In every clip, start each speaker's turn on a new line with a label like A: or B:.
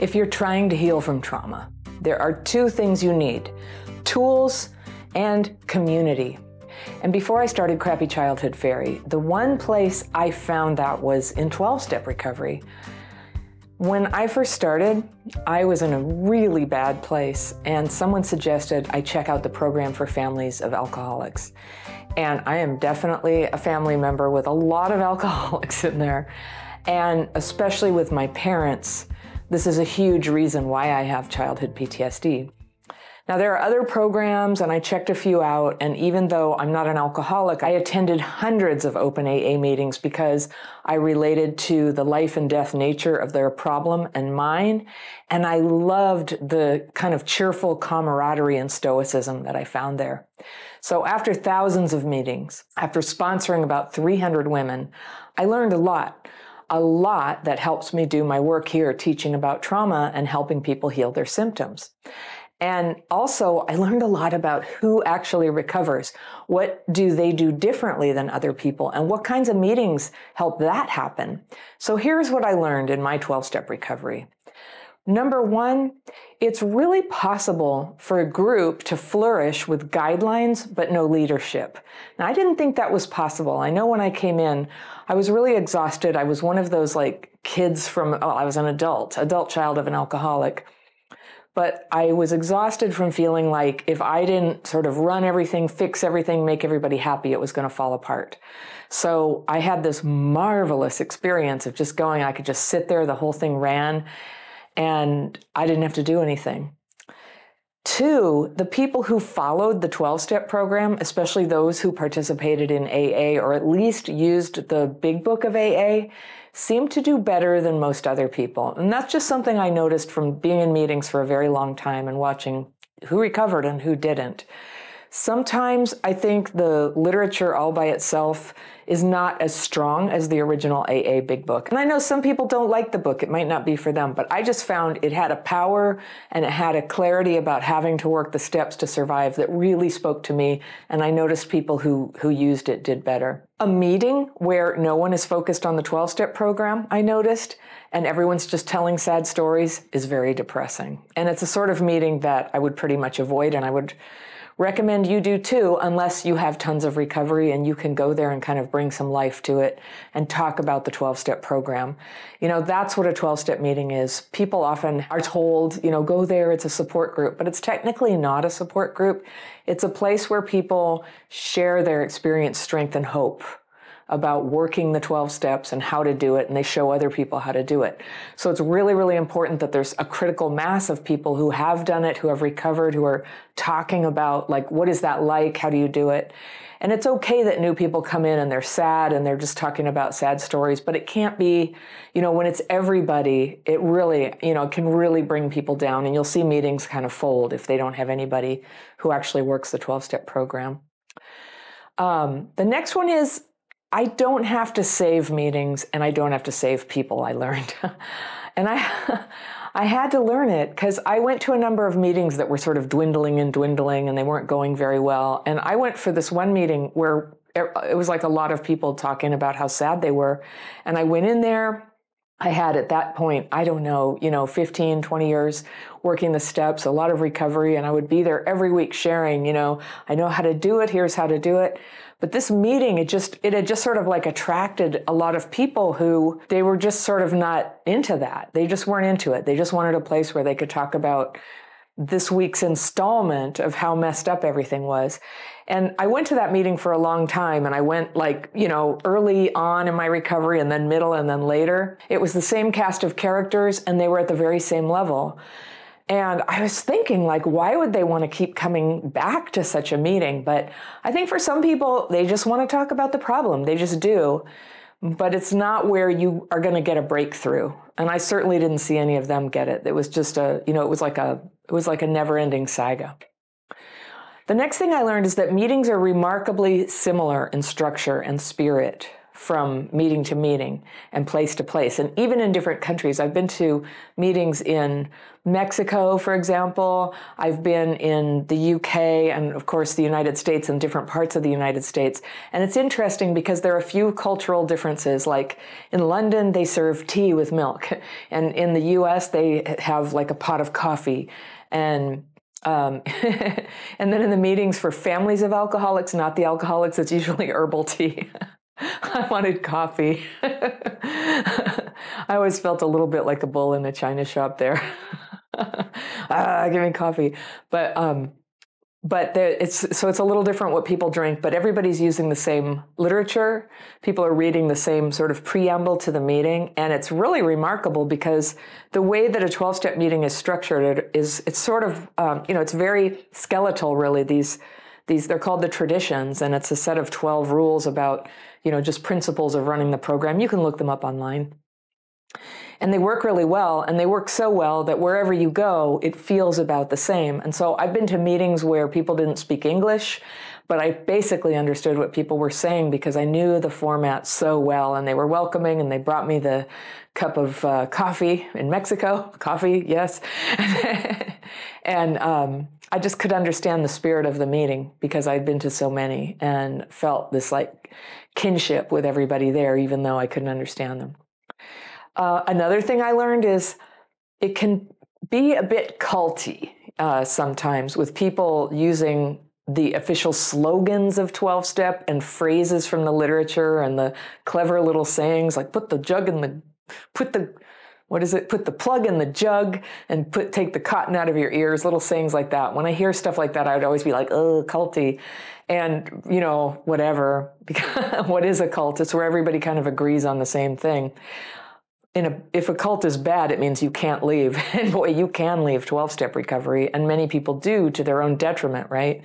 A: If you're trying to heal from trauma, there are two things you need tools and community. And before I started Crappy Childhood Fairy, the one place I found that was in 12 step recovery. When I first started, I was in a really bad place, and someone suggested I check out the program for families of alcoholics. And I am definitely a family member with a lot of alcoholics in there. And especially with my parents, this is a huge reason why I have childhood PTSD. Now, there are other programs, and I checked a few out. And even though I'm not an alcoholic, I attended hundreds of open AA meetings because I related to the life and death nature of their problem and mine. And I loved the kind of cheerful camaraderie and stoicism that I found there. So, after thousands of meetings, after sponsoring about 300 women, I learned a lot a lot that helps me do my work here teaching about trauma and helping people heal their symptoms. And also, I learned a lot about who actually recovers. What do they do differently than other people? And what kinds of meetings help that happen? So here's what I learned in my 12 step recovery. Number one, it's really possible for a group to flourish with guidelines but no leadership. Now, I didn't think that was possible. I know when I came in, I was really exhausted. I was one of those like kids from, oh, I was an adult, adult child of an alcoholic. But I was exhausted from feeling like if I didn't sort of run everything, fix everything, make everybody happy, it was going to fall apart. So I had this marvelous experience of just going, I could just sit there, the whole thing ran and I didn't have to do anything. Two, the people who followed the 12 step program, especially those who participated in AA or at least used the big book of AA, seemed to do better than most other people. And that's just something I noticed from being in meetings for a very long time and watching who recovered and who didn't. Sometimes I think the literature all by itself is not as strong as the original AA Big Book. And I know some people don't like the book, it might not be for them, but I just found it had a power and it had a clarity about having to work the steps to survive that really spoke to me. And I noticed people who, who used it did better. A meeting where no one is focused on the 12 step program, I noticed, and everyone's just telling sad stories is very depressing. And it's a sort of meeting that I would pretty much avoid and I would recommend you do too, unless you have tons of recovery and you can go there and kind of bring some life to it and talk about the 12 step program. You know, that's what a 12 step meeting is. People often are told, you know, go there, it's a support group, but it's technically not a support group. It's a place where people share their experience, strength, and hope about working the 12 steps and how to do it, and they show other people how to do it. So it's really, really important that there's a critical mass of people who have done it, who have recovered, who are talking about, like, what is that like? How do you do it? And it's okay that new people come in and they're sad and they're just talking about sad stories, but it can't be, you know, when it's everybody, it really, you know, can really bring people down. And you'll see meetings kind of fold if they don't have anybody who actually works the 12 step program. Um, the next one is I don't have to save meetings and I don't have to save people, I learned. and I I had to learn it because I went to a number of meetings that were sort of dwindling and dwindling and they weren't going very well. And I went for this one meeting where it was like a lot of people talking about how sad they were. And I went in there. I had at that point, I don't know, you know, 15, 20 years working the steps, a lot of recovery. And I would be there every week sharing, you know, I know how to do it. Here's how to do it. But this meeting, it just it had just sort of like attracted a lot of people who they were just sort of not into that. They just weren't into it. They just wanted a place where they could talk about this week's installment of how messed up everything was. And I went to that meeting for a long time and I went like, you know, early on in my recovery and then middle and then later. It was the same cast of characters and they were at the very same level. And I was thinking, like, why would they want to keep coming back to such a meeting? But I think for some people, they just want to talk about the problem. They just do. But it's not where you are going to get a breakthrough. And I certainly didn't see any of them get it. It was just a, you know, it was like a, it was like a never ending saga. The next thing I learned is that meetings are remarkably similar in structure and spirit from meeting to meeting and place to place. And even in different countries, I've been to meetings in Mexico, for example. I've been in the UK and, of course, the United States and different parts of the United States. And it's interesting because there are a few cultural differences. Like in London, they serve tea with milk. And in the US, they have like a pot of coffee. And um, and then in the meetings for families of alcoholics, not the alcoholics, it's usually herbal tea. I wanted coffee. I always felt a little bit like a bull in a china shop there. ah, give me coffee. But um, but there, it's so it's a little different what people drink. But everybody's using the same literature. People are reading the same sort of preamble to the meeting, and it's really remarkable because the way that a twelve-step meeting is structured is it's sort of um, you know it's very skeletal. Really, these these they're called the traditions, and it's a set of twelve rules about you know, just principles of running the program. You can look them up online. And they work really well, and they work so well that wherever you go, it feels about the same. And so I've been to meetings where people didn't speak English, but I basically understood what people were saying because I knew the format so well, and they were welcoming, and they brought me the cup of uh, coffee in Mexico. Coffee, yes. and um, I just could understand the spirit of the meeting because I'd been to so many and felt this like kinship with everybody there, even though I couldn't understand them. Uh, another thing I learned is it can be a bit culty uh, sometimes with people using the official slogans of 12 step and phrases from the literature and the clever little sayings like put the jug in the put the what is it? Put the plug in the jug and put take the cotton out of your ears little sayings like that. When i hear stuff like that i would always be like oh culty. And you know whatever what is a cult? It's where everybody kind of agrees on the same thing. In a, if a cult is bad it means you can't leave. And boy you can leave 12 step recovery and many people do to their own detriment right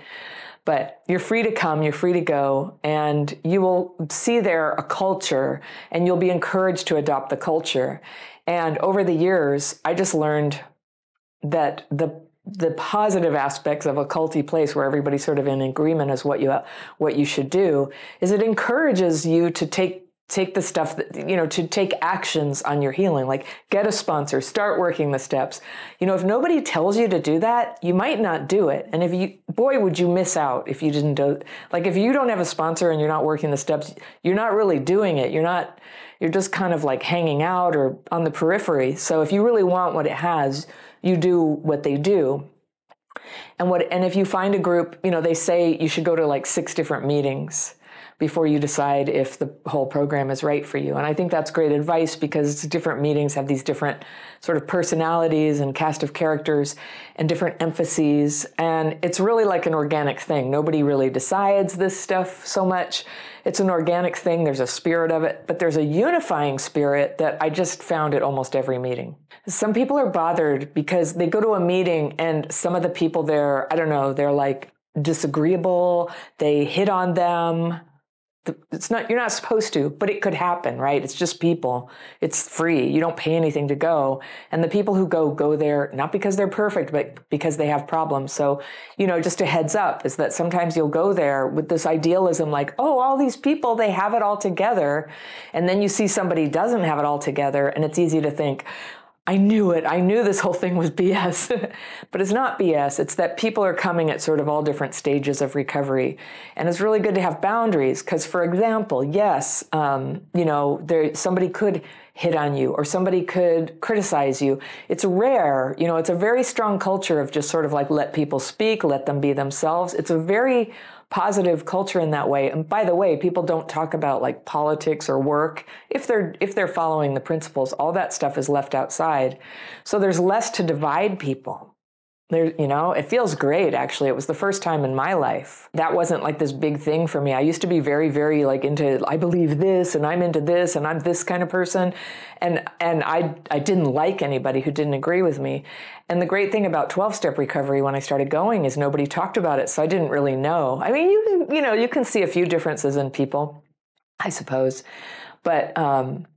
A: but you're free to come you're free to go and you will see there a culture and you'll be encouraged to adopt the culture. And over the years i just learned that the the positive aspects of a culty place where everybody's sort of in agreement as what you what you should do is it encourages you to take take the stuff that you know to take actions on your healing. Like get a sponsor start working the steps. You know if nobody tells you to do that you might not do it. And if you boy would you miss out if you didn't do like if you don't have a sponsor and you're not working the steps you're not really doing it. You're not you're just kind of like hanging out or on the periphery. So if you really want what it has you do what they do. And what and if you find a group, you know, they say you should go to like six different meetings before you decide if the whole program is right for you. And I think that's great advice because different meetings have these different sort of personalities and cast of characters and different emphases. And it's really like an organic thing. Nobody really decides this stuff so much. It's an organic thing, there's a spirit of it, but there's a unifying spirit that I just found at almost every meeting. Some people are bothered because they go to a meeting and some of the people there, I don't know, they're like disagreeable, they hit on them, it's not you're not supposed to but it could happen right? It's just people. It's free. You don't pay anything to go. And the people who go go there not because they're perfect but because they have problems. So you know just a heads up is that sometimes you'll go there with this idealism like oh all these people they have it all together. And then you see somebody doesn't have it all together and it's easy to think I knew it. I knew this whole thing was BS. but it's not BS. It's that people are coming at sort of all different stages of recovery. And it's really good to have boundaries because, for example, yes, um, you know, there somebody could hit on you or somebody could criticize you. It's rare. You know, it's a very strong culture of just sort of like let people speak, let them be themselves. It's a very positive culture in that way. And by the way, people don't talk about like politics or work if they're if they're following the principles. All that stuff is left outside. So there's less to divide people there you know it feels great actually. It was the first time in my life. That wasn't like this big thing for me. I used to be very very like into i believe this and i'm into this and i'm this kind of person and and i i didn't like anybody who didn't agree with me. And the great thing about 12 step recovery when i started going is nobody talked about it so i didn't really know. I mean you you know you can see a few differences in people i suppose. But um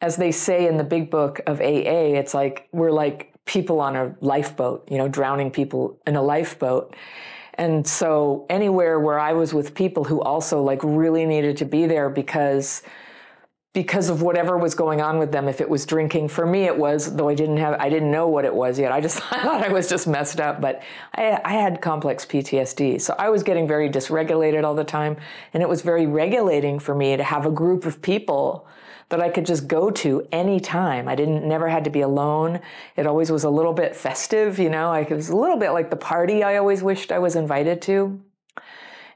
A: as they say in the big book of aa it's like we're like people on a lifeboat, you know, drowning people in a lifeboat. And so anywhere where I was with people who also like really needed to be there because because of whatever was going on with them if it was drinking for me it was though i didn't have i didn't know what it was yet i just I thought i was just messed up but I, I had complex ptsd so i was getting very dysregulated all the time and it was very regulating for me to have a group of people that i could just go to anytime. I didn't never had to be alone. It always was a little bit festive you know Like it was a little bit like the party i always wished i was invited to.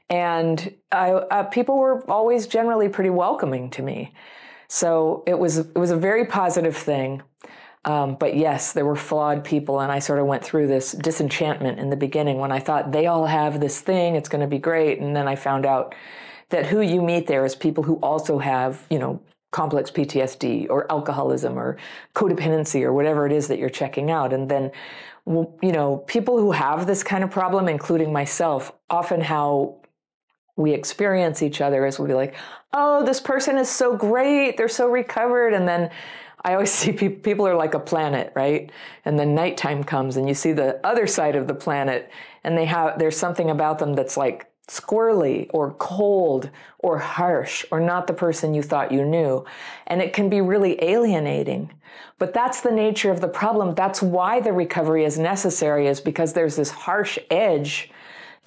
A: And I, uh, people were always generally pretty welcoming to me. So it was it was a very positive thing. Um, but yes, there were flawed people, and I sort of went through this disenchantment in the beginning when I thought they all have this thing, it's going to be great, and then I found out that who you meet there is people who also have, you know, complex PTSD or alcoholism or codependency or whatever it is that you're checking out, and then you know, people who have this kind of problem, including myself, often how we experience each other is we'll be like, oh, this person is so great. They're so recovered. And then I always see people are like a planet, right? And then nighttime comes and you see the other side of the planet and they have, there's something about them that's like squirrely or cold or harsh or not the person you thought you knew. And it can be really alienating. But that's the nature of the problem. That's why the recovery is necessary is because there's this harsh edge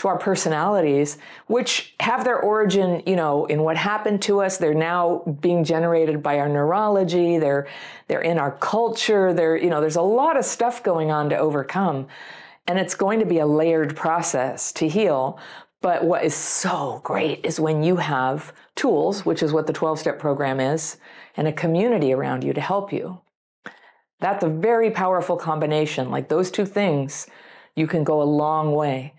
A: to our personalities, which have their origin, you know, in what happened to us. They're now being generated by our neurology. They're they're in our culture. They're, you know, there's a lot of stuff going on to overcome. And it's going to be a layered process to heal. But what is so great is when you have tools, which is what the 12 step program is, and a community around you to help you. That's a very powerful combination. Like those two things, you can go a long way.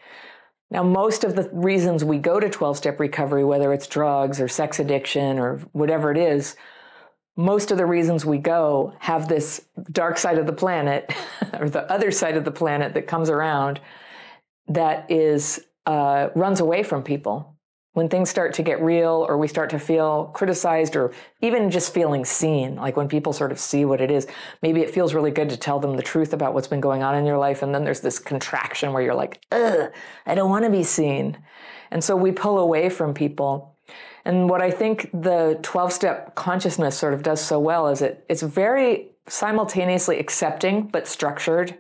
A: Now, most of the reasons we go to 12 step recovery, whether it's drugs or sex addiction or whatever it is, most of the reasons we go have this dark side of the planet or the other side of the planet that comes around that is uh, runs away from people when things start to get real or we start to feel criticized or even just feeling seen, like when people sort of see what it is, maybe it feels really good to tell them the truth about what's been going on in your life. And then there's this contraction where you're like, ugh, I don't want to be seen. And so we pull away from people. And what I think the 12 step consciousness sort of does so well is it, it's very simultaneously accepting but structured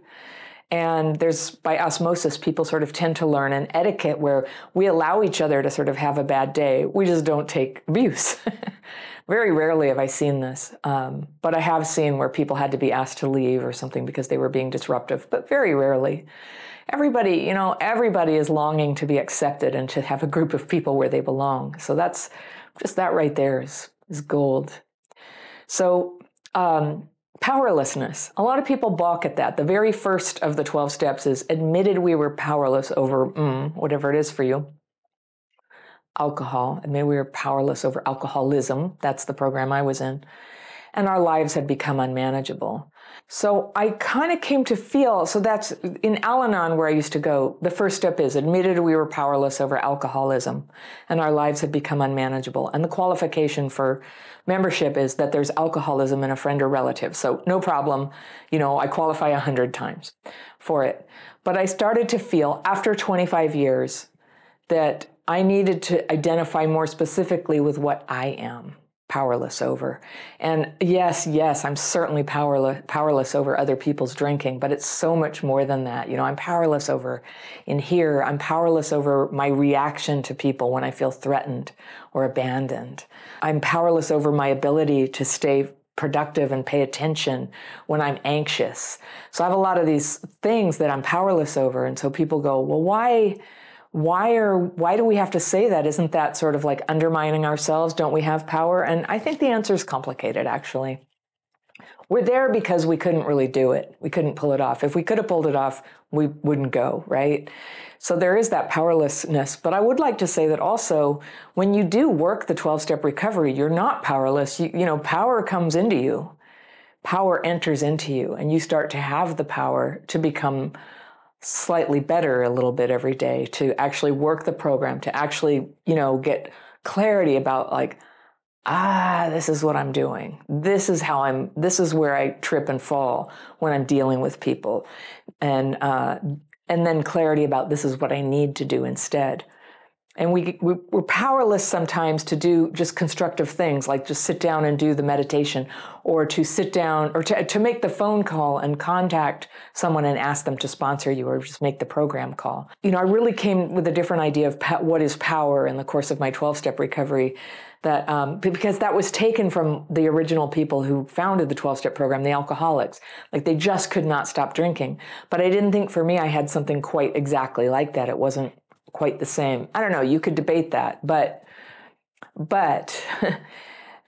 A: and there's by osmosis people sort of tend to learn an etiquette where we allow each other to sort of have a bad day. We just don't take abuse. Very rarely have i seen this. Um, but i have seen where people had to be asked to leave or something because they were being disruptive but very rarely. Everybody you know everybody is longing to be accepted and to have a group of people where they belong. So that's just that right there is, is gold. So um, Powerlessness. A lot of people balk at that. The very first of the 12 steps is admitted we were powerless over mm, whatever it is for you. Alcohol. Admitted we were powerless over alcoholism. That's the program I was in. And our lives had become unmanageable. So I kind of came to feel so that's in Al Anon where I used to go. The first step is admitted we were powerless over alcoholism and our lives had become unmanageable. And the qualification for membership is that there's alcoholism in a friend or relative. So no problem. You know, I qualify a hundred times for it. But I started to feel after 25 years that I needed to identify more specifically with what I am powerless over. And yes, yes, I'm certainly powerless powerless over other people's drinking, but it's so much more than that. You know, I'm powerless over in here, I'm powerless over my reaction to people when I feel threatened or abandoned. I'm powerless over my ability to stay productive and pay attention when I'm anxious. So I have a lot of these things that I'm powerless over and so people go, "Well, why why are why do we have to say that? Isn't that sort of like undermining ourselves? Don't we have power? And i think the answer is complicated actually. We're there because we couldn't really do it. We couldn't pull it off. If we could have pulled it off we wouldn't go right? So there is that powerlessness. But i would like to say that also when you do work the 12 step recovery you're not powerless. You, you know power comes into you. Power enters into you and you start to have the power to become slightly better a little bit every day to actually work the program to actually you know get clarity about like ah this is what i'm doing. This is how i'm this is where i trip and fall when i'm dealing with people. And uh, and then clarity about this is what i need to do instead and we, we we're powerless sometimes to do just constructive things like just sit down and do the meditation or to sit down or to, to make the phone call and contact someone and ask them to sponsor you or just make the program call you know i really came with a different idea of what is power in the course of my 12-step recovery that um, because that was taken from the original people who founded the 12 step program, the alcoholics. Like they just could not stop drinking. But I didn't think for me I had something quite exactly like that. It wasn't quite the same. I don't know, you could debate that, but but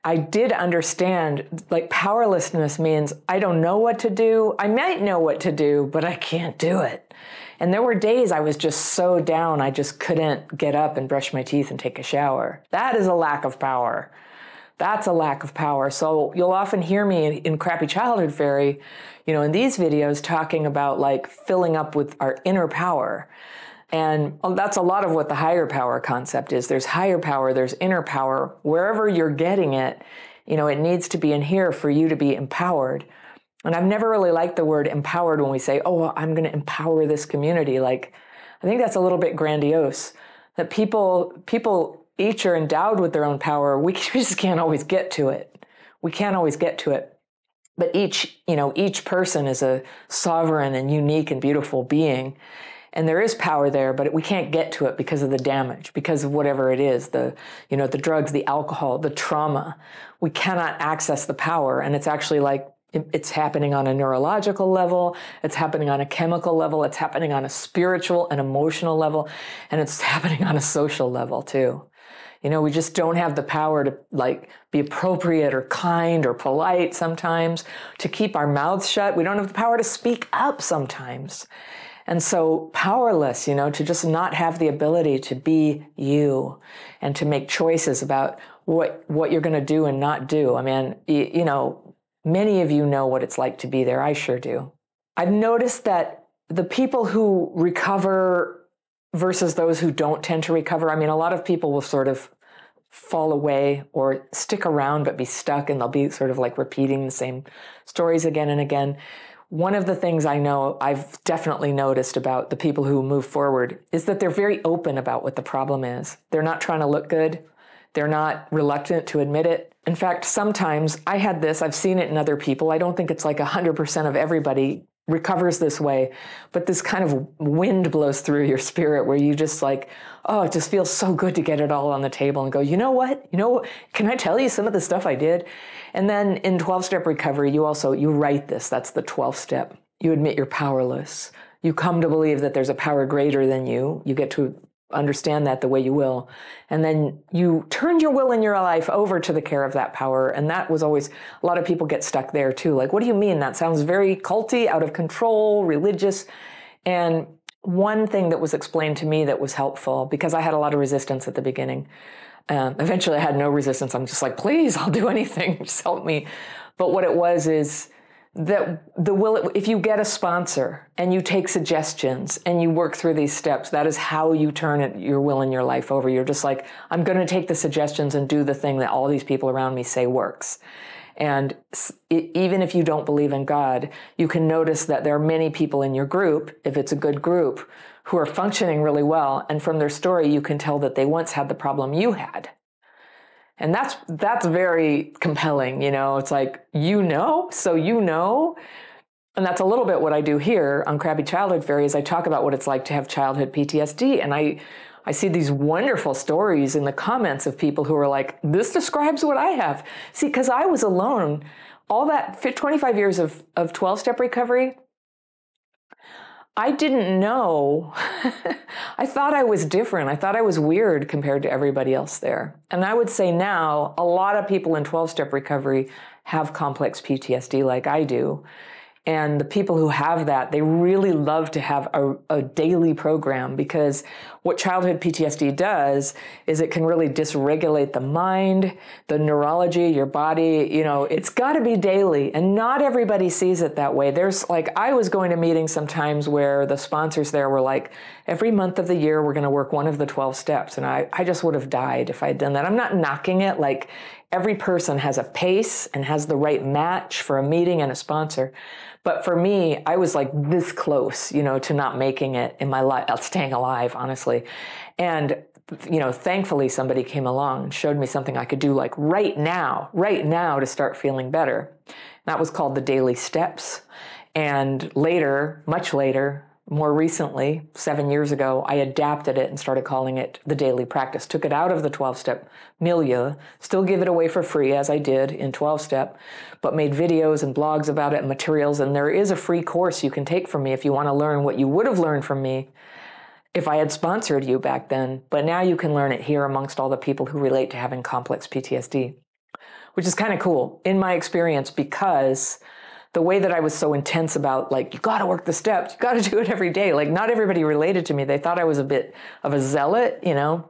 A: I did understand like powerlessness means I don't know what to do. I might know what to do, but I can't do it. And there were days I was just so down, I just couldn't get up and brush my teeth and take a shower. That is a lack of power. That's a lack of power. So you'll often hear me in, Crappy Childhood Fairy, you know, in these videos talking about like filling up with our inner power. And oh, that's a lot of what the higher power concept is. There's higher power, there's inner power. Wherever you're getting it, you know, it needs to be in here for you to be empowered. And I've never really liked the word empowered when we say, oh, I'm going to empower this community. Like, I think that's a little bit grandiose. That people, people each are endowed with their own power. We just can't always get to it. We can't always get to it. But each, you know, each person is a sovereign and unique and beautiful being and there is power there but we can't get to it because of the damage because of whatever it is the you know the drugs the alcohol the trauma. We cannot access the power. And it's actually like it's happening on a neurological level it's happening on a chemical level it's happening on a spiritual and emotional level and it's happening on a social level too. You know we just don't have the power to like be appropriate or kind or polite sometimes to keep our mouths shut. We don't have the power to speak up sometimes and so powerless, you know, to just not have the ability to be you and to make choices about what what you're going to do and not do. I mean, you, you know, many of you know what it's like to be there. I sure do. I've noticed that the people who recover versus those who don't tend to recover, I mean, a lot of people will sort of fall away or stick around but be stuck and they'll be sort of like repeating the same stories again and again. One of the things I know I've definitely noticed about the people who move forward is that they're very open about what the problem is. They're not trying to look good. They're not reluctant to admit it. In fact, sometimes I had this, I've seen it in other people. I don't think it's like 100% of everybody recovers this way, but this kind of wind blows through your spirit where you just like, oh, it just feels so good to get it all on the table and go, you know what? You know, can I tell you some of the stuff I did? And then in 12 step recovery, you also, you write this. That's the 12th step. You admit you're powerless. You come to believe that there's a power greater than you. You get to understand that the way you will. And then you turned your will in your life over to the care of that power. And that was always, a lot of people get stuck there too. Like, what do you mean? That sounds very culty, out of control, religious. And one thing that was explained to me that was helpful, because I had a lot of resistance at the beginning. Um, eventually, I had no resistance. I'm just like, please, I'll do anything. just help me. But what it was is, that the will if you get a sponsor and you take suggestions and you work through these steps that is how you turn it, your will in your life over. You're just like i'm going to take the suggestions and do the thing that all these people around me say works. And it, even if you don't believe in god you can notice that there are many people in your group if it's a good group who are functioning really well and from their story you can tell that they once had the problem you had and that's that's very compelling you know? It's like you know? So you know? And that's a little bit what i do here on crappy childhood fairies i talk about what it's like to have childhood ptsd and i i see these wonderful stories in the comments of people who are like this describes what i have. See because i was alone all that 25 years of, of 12 step recovery I didn't know. I thought I was different. I thought I was weird compared to everybody else there. And I would say now, a lot of people in 12 step recovery have complex PTSD like I do. And the people who have that, they really love to have a, a, daily program because what childhood PTSD does is it can really dysregulate the mind, the neurology, your body. You know, it's got to be daily. And not everybody sees it that way. There's like, I was going to meetings sometimes where the sponsors there were like, every month of the year, we're going to work one of the 12 steps. And I, I just would have died if I'd done that. I'm not knocking it. Like, every person has a pace and has the right match for a meeting and a sponsor. But for me, I was like this close, you know, to not making it in my life, uh, staying alive, honestly. And you know, thankfully somebody came along and showed me something I could do like right now, right now to start feeling better. That was called the daily steps. And later, much later, more recently, seven years ago, I adapted it and started calling it the daily practice. Took it out of the 12 step milieu, still give it away for free as I did in 12 step, but made videos and blogs about it and materials. And there is a free course you can take from me if you want to learn what you would have learned from me if I had sponsored you back then. But now you can learn it here amongst all the people who relate to having complex PTSD, which is kind of cool in my experience because the way that I was so intense about like you got to work the steps, you got to do it every day. Like not everybody related to me. They thought I was a bit of a zealot, you know.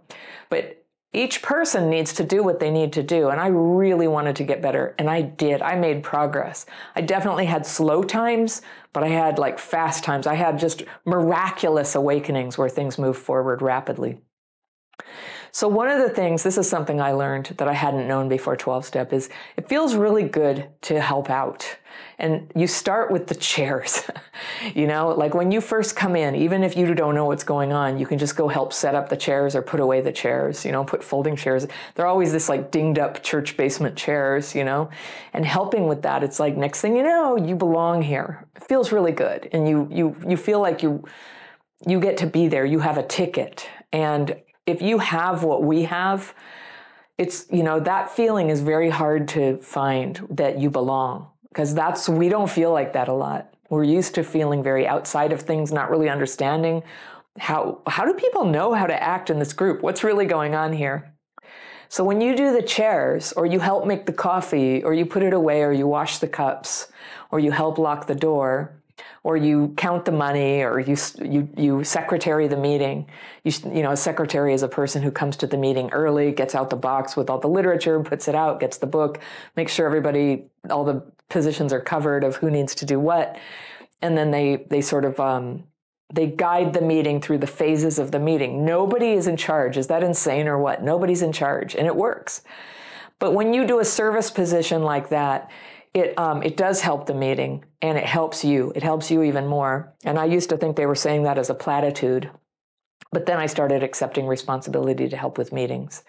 A: But each person needs to do what they need to do and I really wanted to get better and I did. I made progress. I definitely had slow times, but I had like fast times. I had just miraculous awakenings where things moved forward rapidly. So, one of the things, this is something I learned that I hadn't known before 12 step, is it feels really good to help out. And you start with the chairs. you know, like when you first come in, even if you don't know what's going on, you can just go help set up the chairs or put away the chairs, you know, put folding chairs. They're always this like dinged up church basement chairs, you know, and helping with that, it's like next thing you know, you belong here. It feels really good. And you, you, you feel like you, you get to be there. You have a ticket. And if you have what we have, it's, you know, that feeling is very hard to find that you belong because that's, we don't feel like that a lot. We're used to feeling very outside of things, not really understanding how, how do people know how to act in this group? What's really going on here? So when you do the chairs, or you help make the coffee, or you put it away, or you wash the cups, or you help lock the door, or you count the money or you you you secretary the meeting. You you know a secretary is a person who comes to the meeting early gets out the box with all the literature puts it out gets the book makes sure everybody all the positions are covered of who needs to do what. And then they they sort of um, they guide the meeting through the phases of the meeting. Nobody is in charge. Is that insane or what? Nobody's in charge and it works. But when you do a service position like that it um, it does help the meeting and it helps you. It helps you even more. And I used to think they were saying that as a platitude, but then I started accepting responsibility to help with meetings.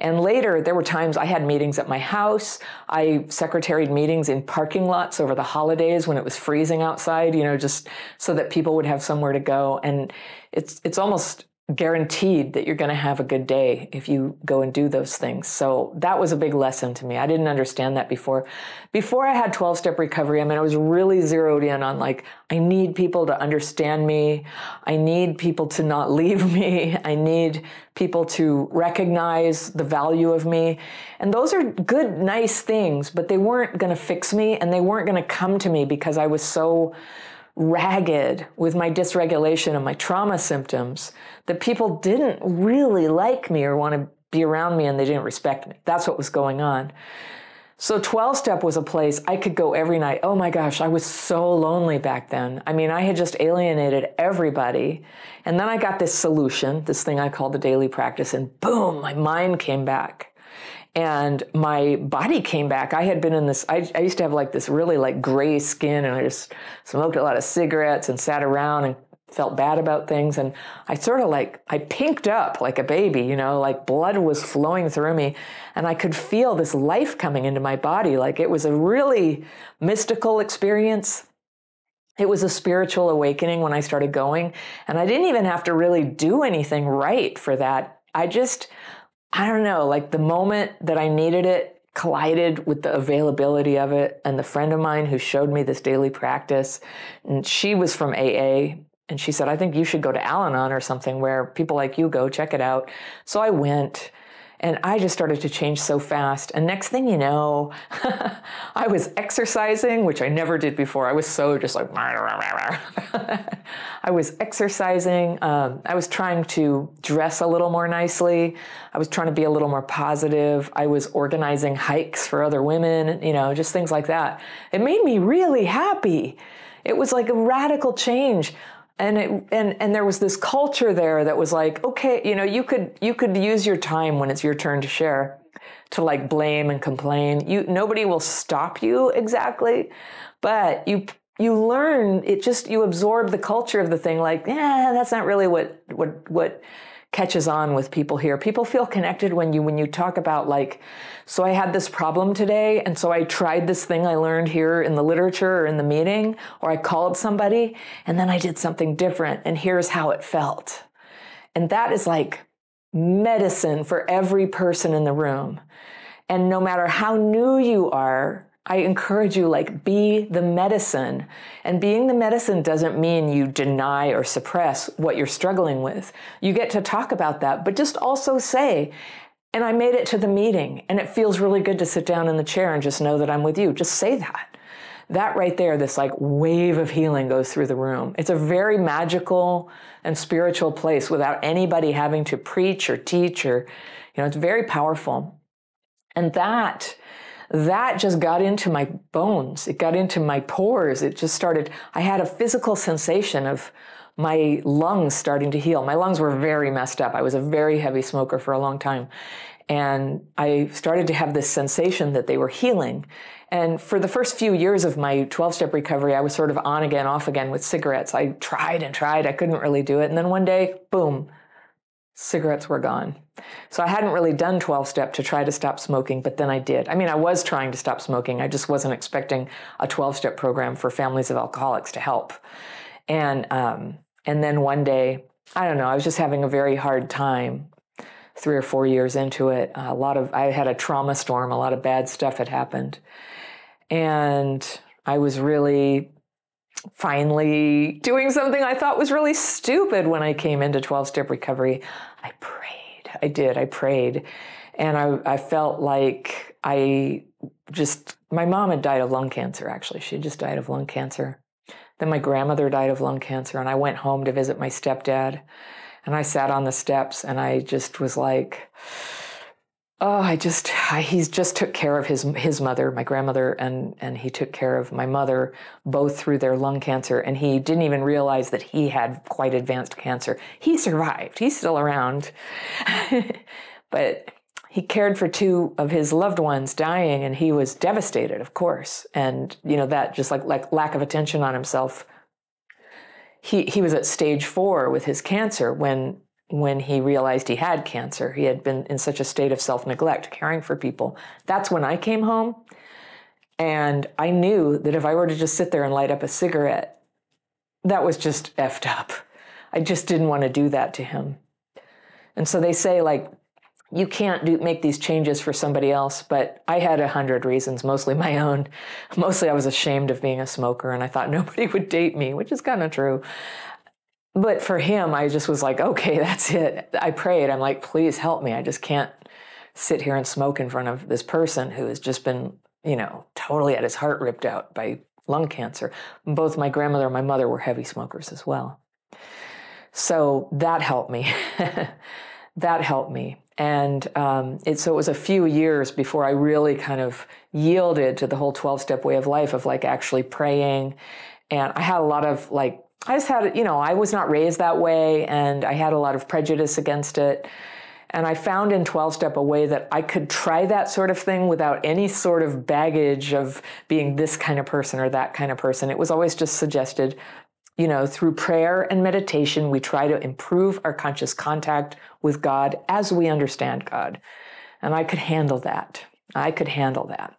A: And later, there were times I had meetings at my house. I secretaried meetings in parking lots over the holidays when it was freezing outside, you know, just so that people would have somewhere to go. And it's it's almost guaranteed that you're going to have a good day if you go and do those things. So that was a big lesson to me. I didn't understand that before. Before I had 12 step recovery, I mean, I was really zeroed in on like, I need people to understand me. I need people to not leave me. I need people to recognize the value of me. And those are good, nice things, but they weren't going to fix me and they weren't going to come to me because I was so ragged with my dysregulation and my trauma symptoms that people didn't really like me or want to be around me and they didn't respect me. That's what was going on. So 12 step was a place I could go every night. Oh my gosh, I was so lonely back then. I mean, I had just alienated everybody. And then I got this solution, this thing I call the daily practice, and boom, my mind came back and my body came back. I had been in this, I, I, used to have like this really like gray skin and I just smoked a lot of cigarettes and sat around and felt bad about things. And I sort of like, I pinked up like a baby, you know, like blood was flowing through me and I could feel this life coming into my body. Like it was a really mystical experience. It was a spiritual awakening when I started going. And I didn't even have to really do anything right for that. I just, I don't know, like the moment that I needed it collided with the availability of it. And the friend of mine who showed me this daily practice, and she was from AA, and she said, I think you should go to Al Anon or something where people like you go, check it out. So I went and I just started to change so fast. And next thing you know, I was exercising, which I never did before. I was so just like, I was exercising. Um, I was trying to dress a little more nicely. I was trying to be a little more positive. I was organizing hikes for other women, you know, just things like that. It made me really happy. It was like a radical change and it and and there was this culture there that was like okay you know you could you could use your time when it's your turn to share to like blame and complain. You nobody will stop you exactly but you you learn it just you absorb the culture of the thing like yeah that's not really what what what catches on with people here. People feel connected when you when you talk about like so I had this problem today and so I tried this thing I learned here in the literature or in the meeting or I called somebody and then I did something different and here's how it felt. And that is like medicine for every person in the room. And no matter how new you are, I encourage you, like, be the medicine. And being the medicine doesn't mean you deny or suppress what you're struggling with. You get to talk about that, but just also say, and I made it to the meeting, and it feels really good to sit down in the chair and just know that I'm with you. Just say that. That right there, this like wave of healing goes through the room. It's a very magical and spiritual place without anybody having to preach or teach or, you know, it's very powerful. And that that just got into my bones. It got into my pores. It just started, I had a physical sensation of my lungs starting to heal. My lungs were very messed up. I was a very heavy smoker for a long time. And I started to have this sensation that they were healing. And for the first few years of my 12 step recovery, I was sort of on again, off again with cigarettes. I tried and tried. I couldn't really do it. And then one day, boom, cigarettes were gone. So I hadn't really done 12 step to try to stop smoking, but then I did. I mean, I was trying to stop smoking. I just wasn't expecting a 12 step program for families of alcoholics to help. And um, and then one day, I don't know, I was just having a very hard time. Three or four years into it, a lot of I had a trauma storm. A lot of bad stuff had happened, and I was really finally doing something I thought was really stupid when I came into 12 step recovery. I prayed. I did. I prayed. And I, I felt like I just, my mom had died of lung cancer, actually. She had just died of lung cancer. Then my grandmother died of lung cancer, and I went home to visit my stepdad. And I sat on the steps and I just was like, Oh, I just I, he's just took care of his his mother, my grandmother, and and he took care of my mother both through their lung cancer, and he didn't even realize that he had quite advanced cancer. He survived. He's still around, but he cared for two of his loved ones dying, and he was devastated, of course, and you know that just like like lack of attention on himself. He he was at stage four with his cancer when when he realized he had cancer. He had been in such a state of self neglect, caring for people. That's when I came home. And I knew that if I were to just sit there and light up a cigarette, that was just effed up. I just didn't want to do that to him. And so they say, like, you can't do, make these changes for somebody else, but I had a hundred reasons, mostly my own. Mostly I was ashamed of being a smoker and I thought nobody would date me, which is kind of true. But for him, I just was like, okay, that's it. I prayed. I'm like, please help me. I just can't sit here and smoke in front of this person who has just been, you know, totally had his heart ripped out by lung cancer. Both my grandmother and my mother were heavy smokers as well. So that helped me. that helped me. And um, it, so it was a few years before I really kind of yielded to the whole 12 step way of life of like actually praying. And I had a lot of like I just had, you know, I was not raised that way and I had a lot of prejudice against it. And I found in 12 step a way that I could try that sort of thing without any sort of baggage of being this kind of person or that kind of person. It was always just suggested, you know, through prayer and meditation, we try to improve our conscious contact with God as we understand God. And I could handle that. I could handle that.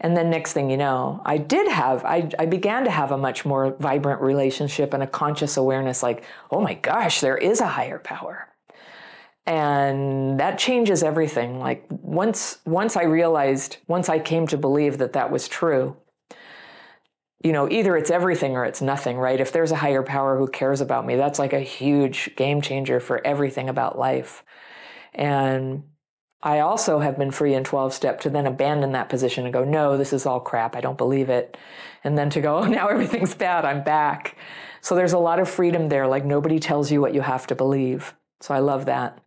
A: And then next thing you know, I did have, I, I began to have a much more vibrant relationship and a conscious awareness like, oh my gosh, there is a higher power. And that changes everything. Like once, once I realized, once I came to believe that that was true, you know, either it's everything or it's nothing, right? If there's a higher power who cares about me, that's like a huge game changer for everything about life. And I also have been free in 12 step to then abandon that position and go, no, this is all crap. I don't believe it. And then to go, oh, now everything's bad. I'm back. So there's a lot of freedom there. Like nobody tells you what you have to believe. So I love that.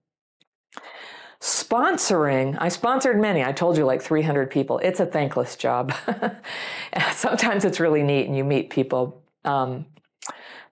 A: Sponsoring, I sponsored many. I told you like 300 people. It's a thankless job. Sometimes it's really neat and you meet people. Um,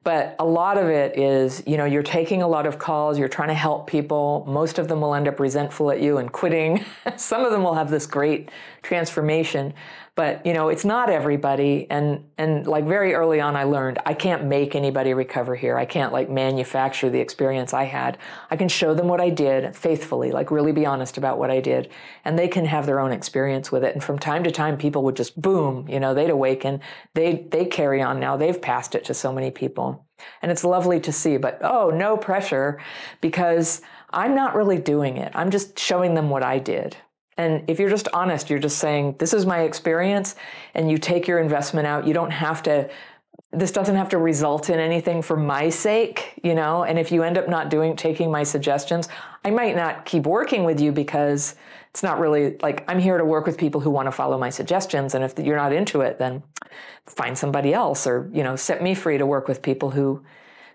A: but a lot of it is, you know, you're taking a lot of calls, you're trying to help people. Most of them will end up resentful at you and quitting. Some of them will have this great transformation. But you know it's not everybody. And and like very early on i learned i can't make anybody recover here. I can't like manufacture the experience i had. I can show them what i did faithfully like really be honest about what i did and they can have their own experience with it. And from time to time people would just boom you know they'd awaken. They they carry on now. They've passed it to so many people. And it's lovely to see but oh no pressure because i'm not really doing it. I'm just showing them what i did and if you're just honest, you're just saying, this is my experience, and you take your investment out. You don't have to, this doesn't have to result in anything for my sake, you know? And if you end up not doing, taking my suggestions, I might not keep working with you because it's not really like I'm here to work with people who want to follow my suggestions. And if you're not into it, then find somebody else or, you know, set me free to work with people who,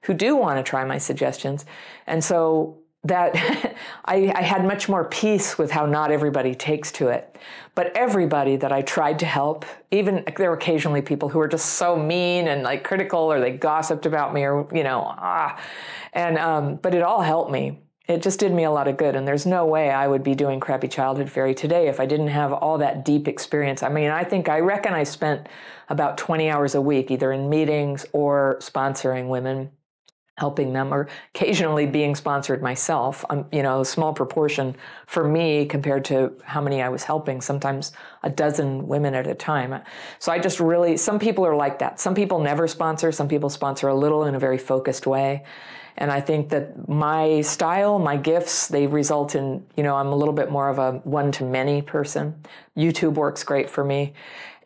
A: who do want to try my suggestions. And so that I, I, had much more peace with how not everybody takes to it. But everybody that I tried to help, even there were occasionally people who were just so mean and like critical or they gossiped about me or, you know, ah. And, um, but it all helped me. It just did me a lot of good. And there's no way I would be doing Crappy Childhood Fairy today if I didn't have all that deep experience. I mean, I think, I reckon I spent about 20 hours a week either in meetings or sponsoring women helping them or occasionally being sponsored myself um, you know a small proportion for me compared to how many i was helping sometimes a dozen women at a time. So i just really some people are like that. Some people never sponsor some people sponsor a little in a very focused way. And i think that my style my gifts they result in you know i'm a little bit more of a one to many person. Youtube works great for me.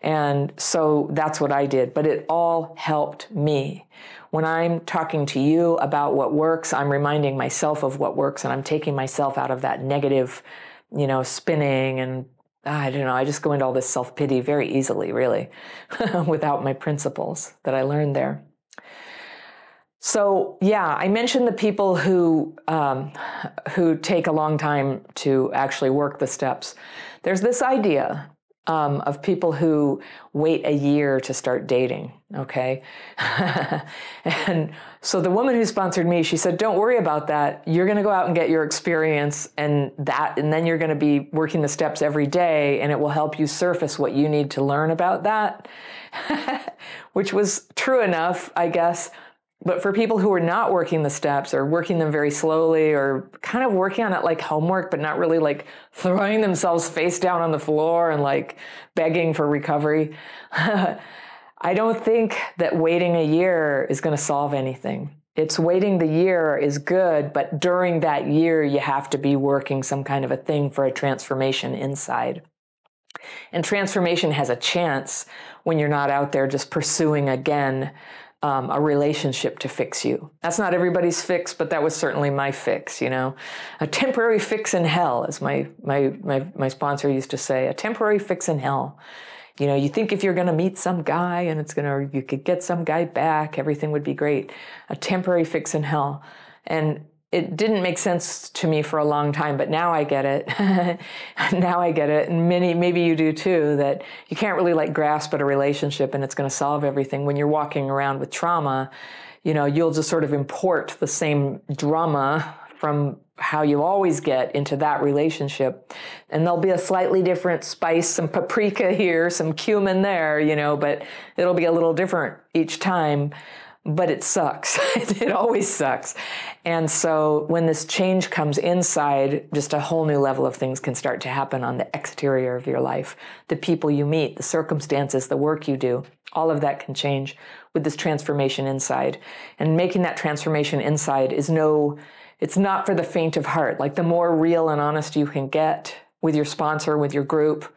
A: And so that's what i did but it all helped me when I'm talking to you about what works, I'm reminding myself of what works and I'm taking myself out of that negative, you know, spinning and I don't know, I just go into all this self pity very easily, really, without my principles that I learned there. So yeah, I mentioned the people who um, who take a long time to actually work the steps. There's this idea um, of people who wait a year to start dating. Okay. and so the woman who sponsored me, she said, Don't worry about that. You're going to go out and get your experience and that, and then you're going to be working the steps every day, and it will help you surface what you need to learn about that. Which was true enough, I guess. But for people who are not working the steps or working them very slowly or kind of working on it like homework, but not really like throwing themselves face down on the floor and like begging for recovery, I don't think that waiting a year is going to solve anything. It's waiting the year is good, but during that year, you have to be working some kind of a thing for a transformation inside. And transformation has a chance when you're not out there just pursuing again um, a relationship to fix you. That's not everybody's fix, but that was certainly my fix. You know, a temporary fix in hell, as my my my, my sponsor used to say, a temporary fix in hell. You know, you think if you're going to meet some guy and it's going to, you could get some guy back, everything would be great. A temporary fix in hell. And it didn't make sense to me for a long time, but now I get it. now I get it. And many, maybe you do too, that you can't really like grasp at a relationship and it's going to solve everything. When you're walking around with trauma, you know, you'll just sort of import the same drama from how you always get into that relationship. And there'll be a slightly different spice, some paprika here, some cumin there, you know, but it'll be a little different each time but it sucks. it always sucks. And so when this change comes inside, just a whole new level of things can start to happen on the exterior of your life. The people you meet, the circumstances, the work you do, all of that can change with this transformation inside. And making that transformation inside is no, it's not for the faint of heart. Like the more real and honest you can get with your sponsor, with your group,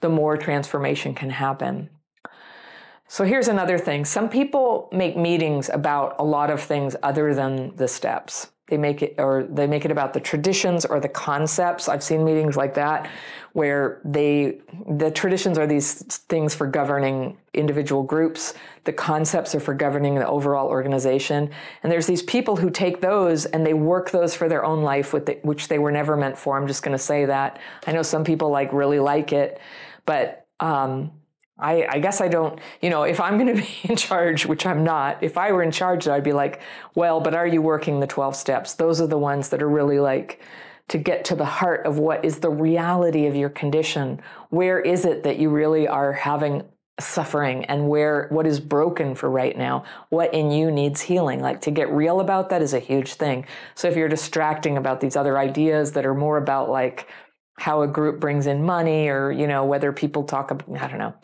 A: the more transformation can happen. So here's another thing. Some people make meetings about a lot of things other than the steps. They make it or they make it about the traditions or the concepts. I've seen meetings like that where they the traditions are these things for governing individual groups. The concepts are for governing the overall organization. And there's these people who take those and they work those for their own life with the, which they were never meant for. I'm just going to say that. I know some people like really like it, but um, I, I, guess I don't, you know, if I'm going to be in charge, which I'm not, if I were in charge, I'd be like, well, but are you working the 12 steps? Those are the ones that are really like to get to the heart of what is the reality of your condition. Where is it that you really are having suffering and where what is broken for right now what in you needs healing like to get real about that is a huge thing so if you're distracting about these other ideas that are more about like how a group brings in money or you know whether people talk about i don't know.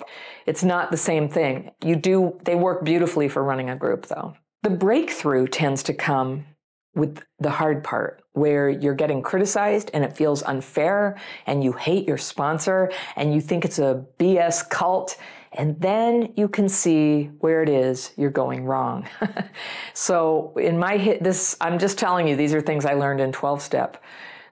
A: It's not the same thing. You do they work beautifully for running a group though. The breakthrough tends to come with the hard part where you're getting criticized and it feels unfair and you hate your sponsor and you think it's a bs cult and then you can see where it is you're going wrong. So in my hit this i'm just telling you these are things i learned in 12 step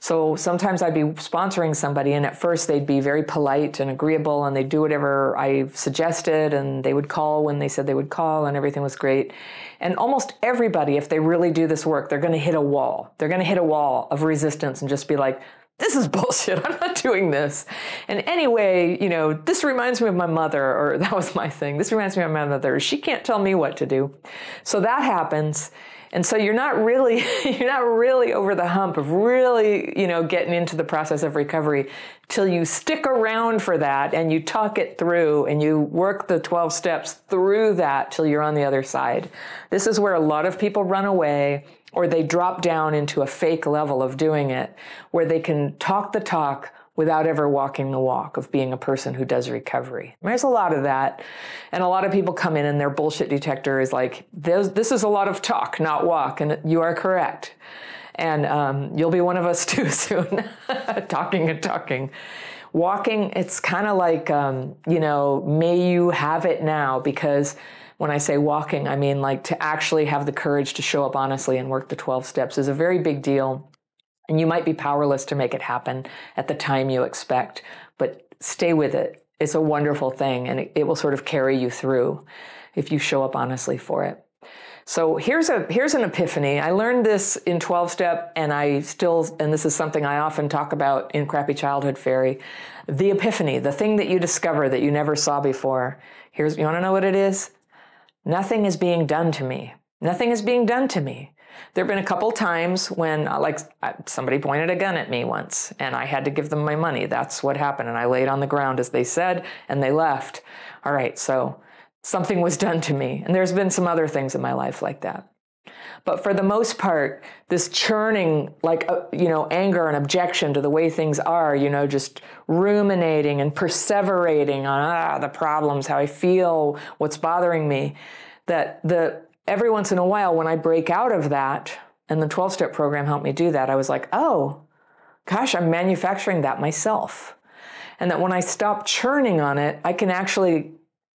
A: so sometimes I'd be sponsoring somebody, and at first they'd be very polite and agreeable, and they'd do whatever I suggested, and they would call when they said they would call, and everything was great. And almost everybody, if they really do this work, they're going to hit a wall. They're going to hit a wall of resistance and just be like, this is bullshit. I'm not doing this. And anyway, you know, this reminds me of my mother, or that was my thing. This reminds me of my mother. She can't tell me what to do. So that happens. And so you're not really you're not really over the hump of really, you know, getting into the process of recovery till you stick around for that and you talk it through and you work the 12 steps through that till you're on the other side. This is where a lot of people run away or they drop down into a fake level of doing it where they can talk the talk without ever walking the walk of being a person who does recovery. There's a lot of that. And a lot of people come in and their bullshit detector is like, this is a lot of talk, not walk. And you are correct. And um, you'll be one of us too soon, talking and talking. Walking, it's kind of like, um, you know, may you have it now because when I say walking, I mean like to actually have the courage to show up honestly and work the 12 steps is a very big deal. And you might be powerless to make it happen at the time you expect, but stay with it. It's a wonderful thing and it, it will sort of carry you through if you show up honestly for it. So here's a here's an epiphany. I learned this in 12 step and I still and this is something I often talk about in Crappy Childhood Fairy. The epiphany, the thing that you discover that you never saw before. Here's you want to know what it is? Nothing is being done to me. Nothing is being done to me. There have been a couple times when, uh, like, somebody pointed a gun at me once and I had to give them my money. That's what happened. And I laid on the ground as they said and they left. All right, so something was done to me. And there's been some other things in my life like that. But for the most part, this churning, like, uh, you know, anger and objection to the way things are, you know, just ruminating and perseverating on ah, the problems, how I feel, what's bothering me, that the every once in a while, when I break out of that, and the 12 step program helped me do that, I was like, oh, gosh, I'm manufacturing that myself. And that when I stop churning on it, I can actually,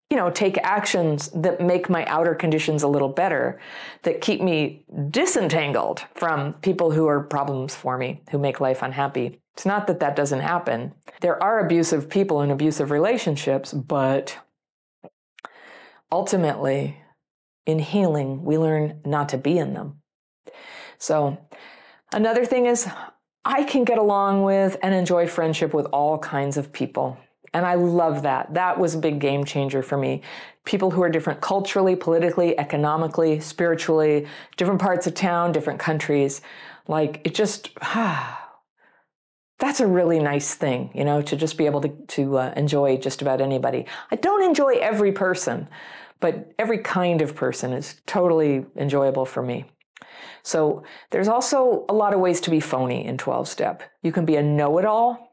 A: you know, take actions that make my outer conditions a little better, that keep me disentangled from people who are problems for me, who make life unhappy. It's not that that doesn't happen. There are abusive people in abusive relationships, but ultimately, in healing, we learn not to be in them. So, another thing is, I can get along with and enjoy friendship with all kinds of people. And I love that. That was a big game changer for me. People who are different culturally, politically, economically, spiritually, different parts of town, different countries. Like, it just, ah, that's a really nice thing, you know, to just be able to, to uh, enjoy just about anybody. I don't enjoy every person, but every kind of person is totally enjoyable for me. So there's also a lot of ways to be phony in 12 step. You can be a know it all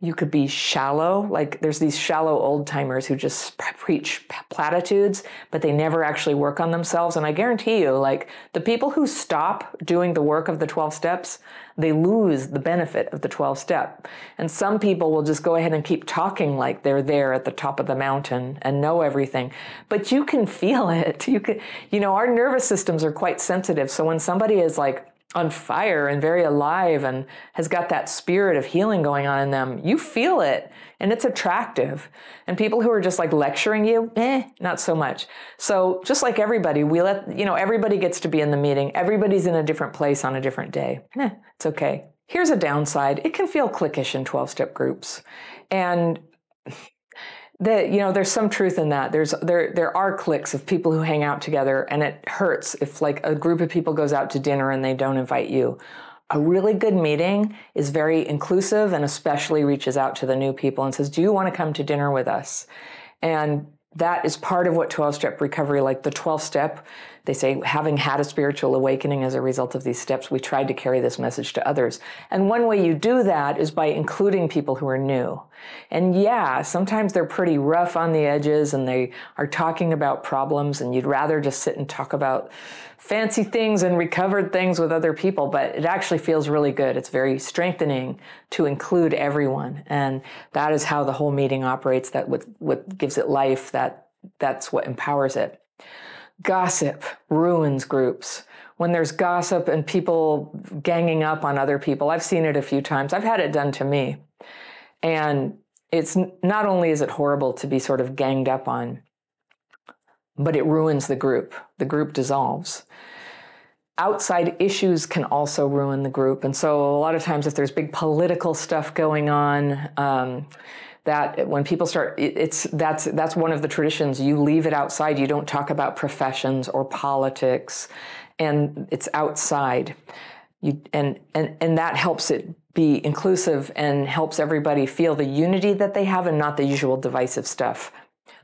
A: you could be shallow. Like there's these shallow old timers who just preach platitudes, but they never actually work on themselves. And I guarantee you, like the people who stop doing the work of the 12 steps, they lose the benefit of the 12 step. And some people will just go ahead and keep talking like they're there at the top of the mountain and know everything. But you can feel it. You can, you know, our nervous systems are quite sensitive. So when somebody is like, on fire and very alive and has got that spirit of healing going on in them, you feel it and it's attractive. And people who are just like lecturing you, eh, not so much. So just like everybody, we let, you know, everybody gets to be in the meeting. Everybody's in a different place on a different day. Eh, it's okay. Here's a downside. It can feel cliquish in 12 step groups. And that you know there's some truth in that there's there there are cliques of people who hang out together and it hurts if like a group of people goes out to dinner and they don't invite you A really good meeting is very inclusive and especially reaches out to the new people and says, Do you want to come to dinner with us? And that is part of what 12 step recovery, like the 12 step, they say, having had a spiritual awakening as a result of these steps, we tried to carry this message to others. And one way you do that is by including people who are new. And yeah, sometimes they're pretty rough on the edges and they are talking about problems, and you'd rather just sit and talk about fancy things and recovered things with other people, but it actually feels really good. It's very strengthening to include everyone. And that is how the whole meeting operates. That what, what gives it life, that that's what empowers it. Gossip ruins groups. When there's gossip and people ganging up on other people, I've seen it a few times. I've had it done to me. And it's not only is it horrible to be sort of ganged up on, but it ruins the group. The group dissolves. Outside issues can also ruin the group. And so, a lot of times, if there's big political stuff going on, um, that when people start it's that's that's one of the traditions you leave it outside you don't talk about professions or politics and it's outside you and and and that helps it be inclusive and helps everybody feel the unity that they have and not the usual divisive stuff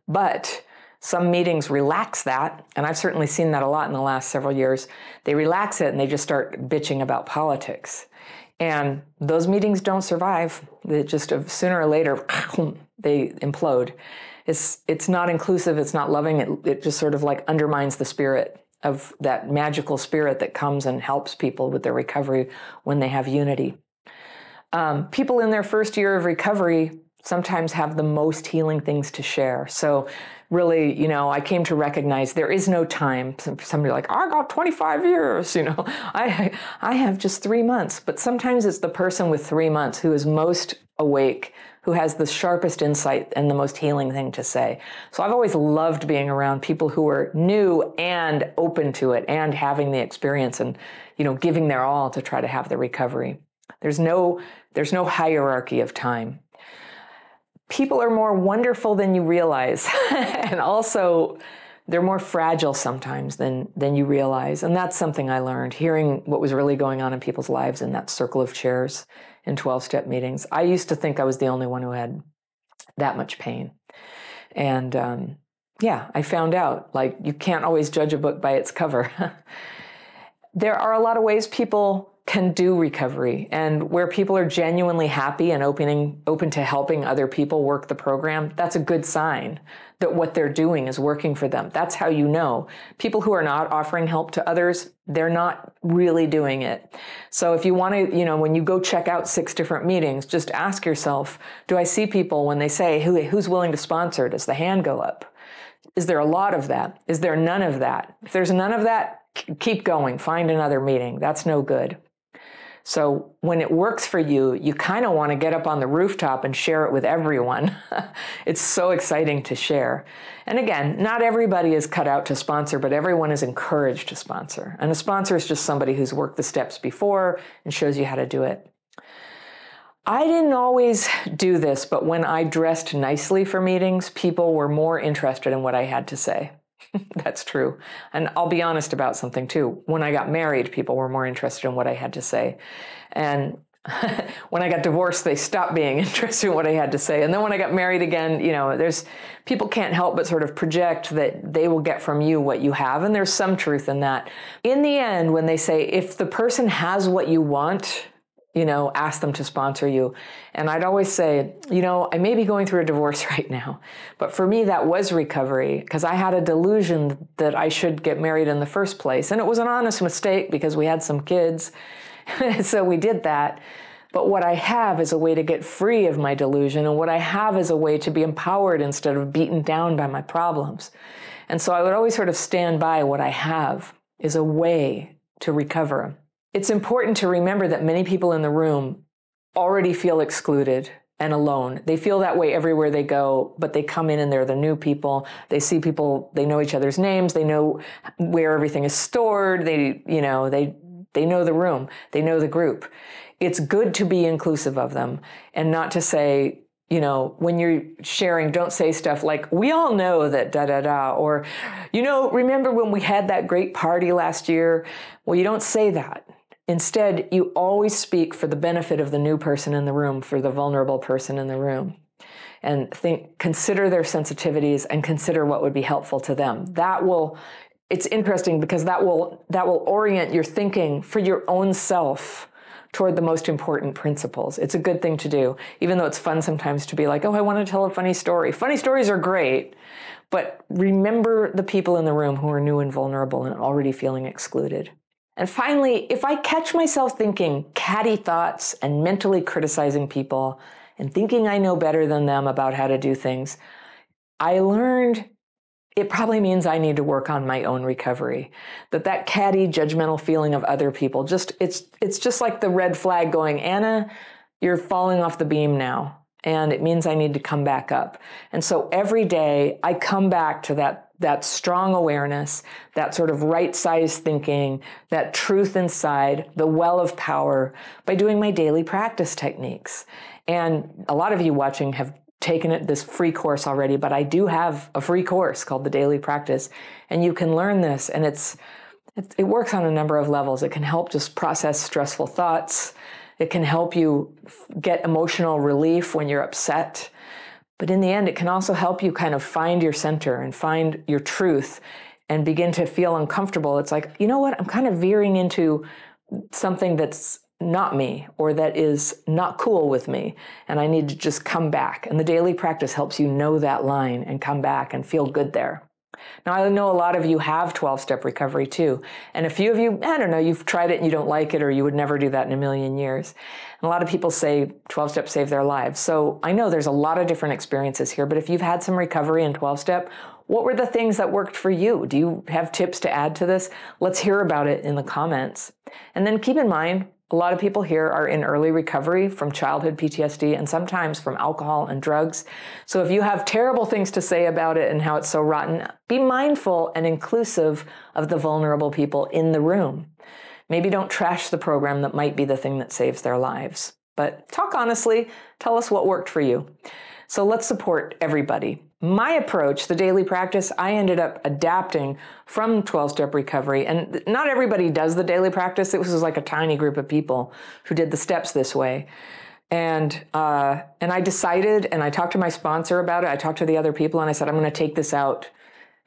A: but some meetings relax that, and I've certainly seen that a lot in the last several years. They relax it and they just start bitching about politics. And those meetings don't survive. They just sooner or later they implode. It's it's not inclusive. It's not loving. It it just sort of like undermines the spirit of that magical spirit that comes and helps people with their recovery when they have unity. Um, people in their first year of recovery sometimes have the most healing things to share. So really, you know, I came to recognize there is no time. Somebody like, I got 25 years, you know, I, I have just three months. But sometimes it's the person with three months who is most awake, who has the sharpest insight and the most healing thing to say. So I've always loved being around people who are new and open to it and having the experience and, you know, giving their all to try to have the recovery. There's no, there's no hierarchy of time people are more wonderful than you realize. and also, they're more fragile sometimes than, than you realize. And that's something I learned hearing what was really going on in people's lives in that circle of chairs in 12 step meetings. I used to think I was the only one who had that much pain. And um, yeah, I found out like you can't always judge a book by its cover. there are a lot of ways people can do recovery. And where people are genuinely happy and opening open to helping other people work the program that's a good sign that what they're doing is working for them. That's how you know. People who are not offering help to others they're not really doing it. So if you want to you know when you go check out six different meetings just ask yourself do i see people when they say Who, who's willing to sponsor? Does the hand go up? Is there a lot of that? Is there none of that? If there's none of that keep going. Find another meeting. That's no good so when it works for you, you kind of want to get up on the rooftop and share it with everyone. it's so exciting to share. And again, not everybody is cut out to sponsor, but everyone is encouraged to sponsor. And a sponsor is just somebody who's worked the steps before and shows you how to do it. I didn't always do this, but when I dressed nicely for meetings, people were more interested in what I had to say. That's true. And I'll be honest about something too. When I got married, people were more interested in what I had to say. And when I got divorced, they stopped being interested in what I had to say. And then when I got married again, you know, there's people can't help but sort of project that they will get from you what you have. And there's some truth in that. In the end, when they say, if the person has what you want, you know, ask them to sponsor you. And I'd always say, you know, I may be going through a divorce right now, but for me, that was recovery because I had a delusion that I should get married in the first place. And it was an honest mistake because we had some kids. so we did that. But what I have is a way to get free of my delusion. And what I have is a way to be empowered instead of beaten down by my problems. And so I would always sort of stand by what I have is a way to recover. It's important to remember that many people in the room already feel excluded and alone. They feel that way everywhere they go, but they come in and they're the new people. They see people, they know each other's names, they know where everything is stored, they, you know, they they know the room, they know the group. It's good to be inclusive of them and not to say, you know, when you're sharing, don't say stuff like, we all know that da da da, or, you know, remember when we had that great party last year? Well, you don't say that Instead, you always speak for the benefit of the new person in the room, for the vulnerable person in the room. And think, consider their sensitivities and consider what would be helpful to them. That will, it's interesting because that will, that will orient your thinking for your own self toward the most important principles. It's a good thing to do, even though it's fun sometimes to be like, oh, I want to tell a funny story. Funny stories are great, but remember the people in the room who are new and vulnerable and already feeling excluded. And finally, if I catch myself thinking catty thoughts and mentally criticizing people and thinking I know better than them about how to do things, I learned it probably means I need to work on my own recovery. That that catty judgmental feeling of other people just it's it's just like the red flag going, Anna, you're falling off the beam now. And it means I need to come back up. And so every day I come back to that that strong awareness, that sort of right sized thinking, that truth inside, the well of power by doing my daily practice techniques. And a lot of you watching have taken it this free course already, but I do have a free course called the Daily Practice, and you can learn this, and it's it, it works on a number of levels. It can help just process stressful thoughts. It can help you get emotional relief when you're upset. But in the end, it can also help you kind of find your center and find your truth and begin to feel uncomfortable. It's like, you know what? I'm kind of veering into something that's not me or that is not cool with me and I need to just come back. And the daily practice helps you know that line and come back and feel good there. Now, I know a lot of you have 12 step recovery too. And a few of you, I don't know, you've tried it and you don't like it, or you would never do that in a million years. And a lot of people say 12 step saved their lives. So I know there's a lot of different experiences here, but if you've had some recovery in 12 step, what were the things that worked for you? Do you have tips to add to this? Let's hear about it in the comments. And then keep in mind, a lot of people here are in early recovery from childhood PTSD and sometimes from alcohol and drugs. So if you have terrible things to say about it and how it's so rotten, be mindful and inclusive of the vulnerable people in the room. Maybe don't trash the program that might be the thing that saves their lives. But talk honestly, tell us what worked for you. So let's support everybody. My approach, the daily practice, I ended up adapting from 12 step recovery. And not everybody does the daily practice. It was like a tiny group of people who did the steps this way. And uh, and I decided, and I talked to my sponsor about it. I talked to the other people, and I said, I'm going to take this out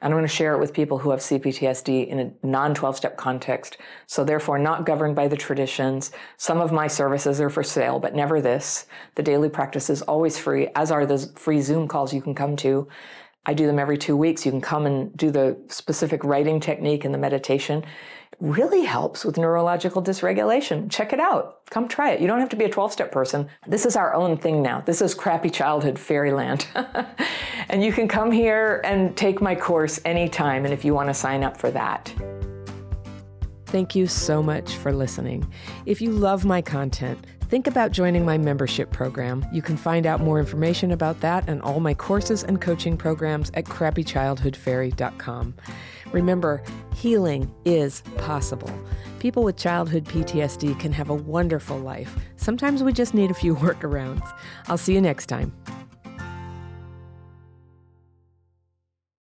A: and I'm going to share it with people who have CPTSD in a non 12 step context. So, therefore, not governed by the traditions. Some of my services are for sale, but never this. The daily practice is always free, as are the free Zoom calls you can come to. I do them every two weeks. You can come and do the specific writing technique and the meditation really helps with neurological dysregulation. Check it out. Come try it. You don't have to be a 12 step person. This is our own thing now. This is crappy childhood fairyland. and you can come here and take my course anytime. And if you want to sign up for that, Thank you so much for listening. If you love my content, think about joining my membership program. You can find out more information about that and all my courses and coaching programs at crappychildhoodfairy.com. Remember, healing is possible. People with childhood PTSD can have a wonderful life. Sometimes we just need a few workarounds. I'll see you next time.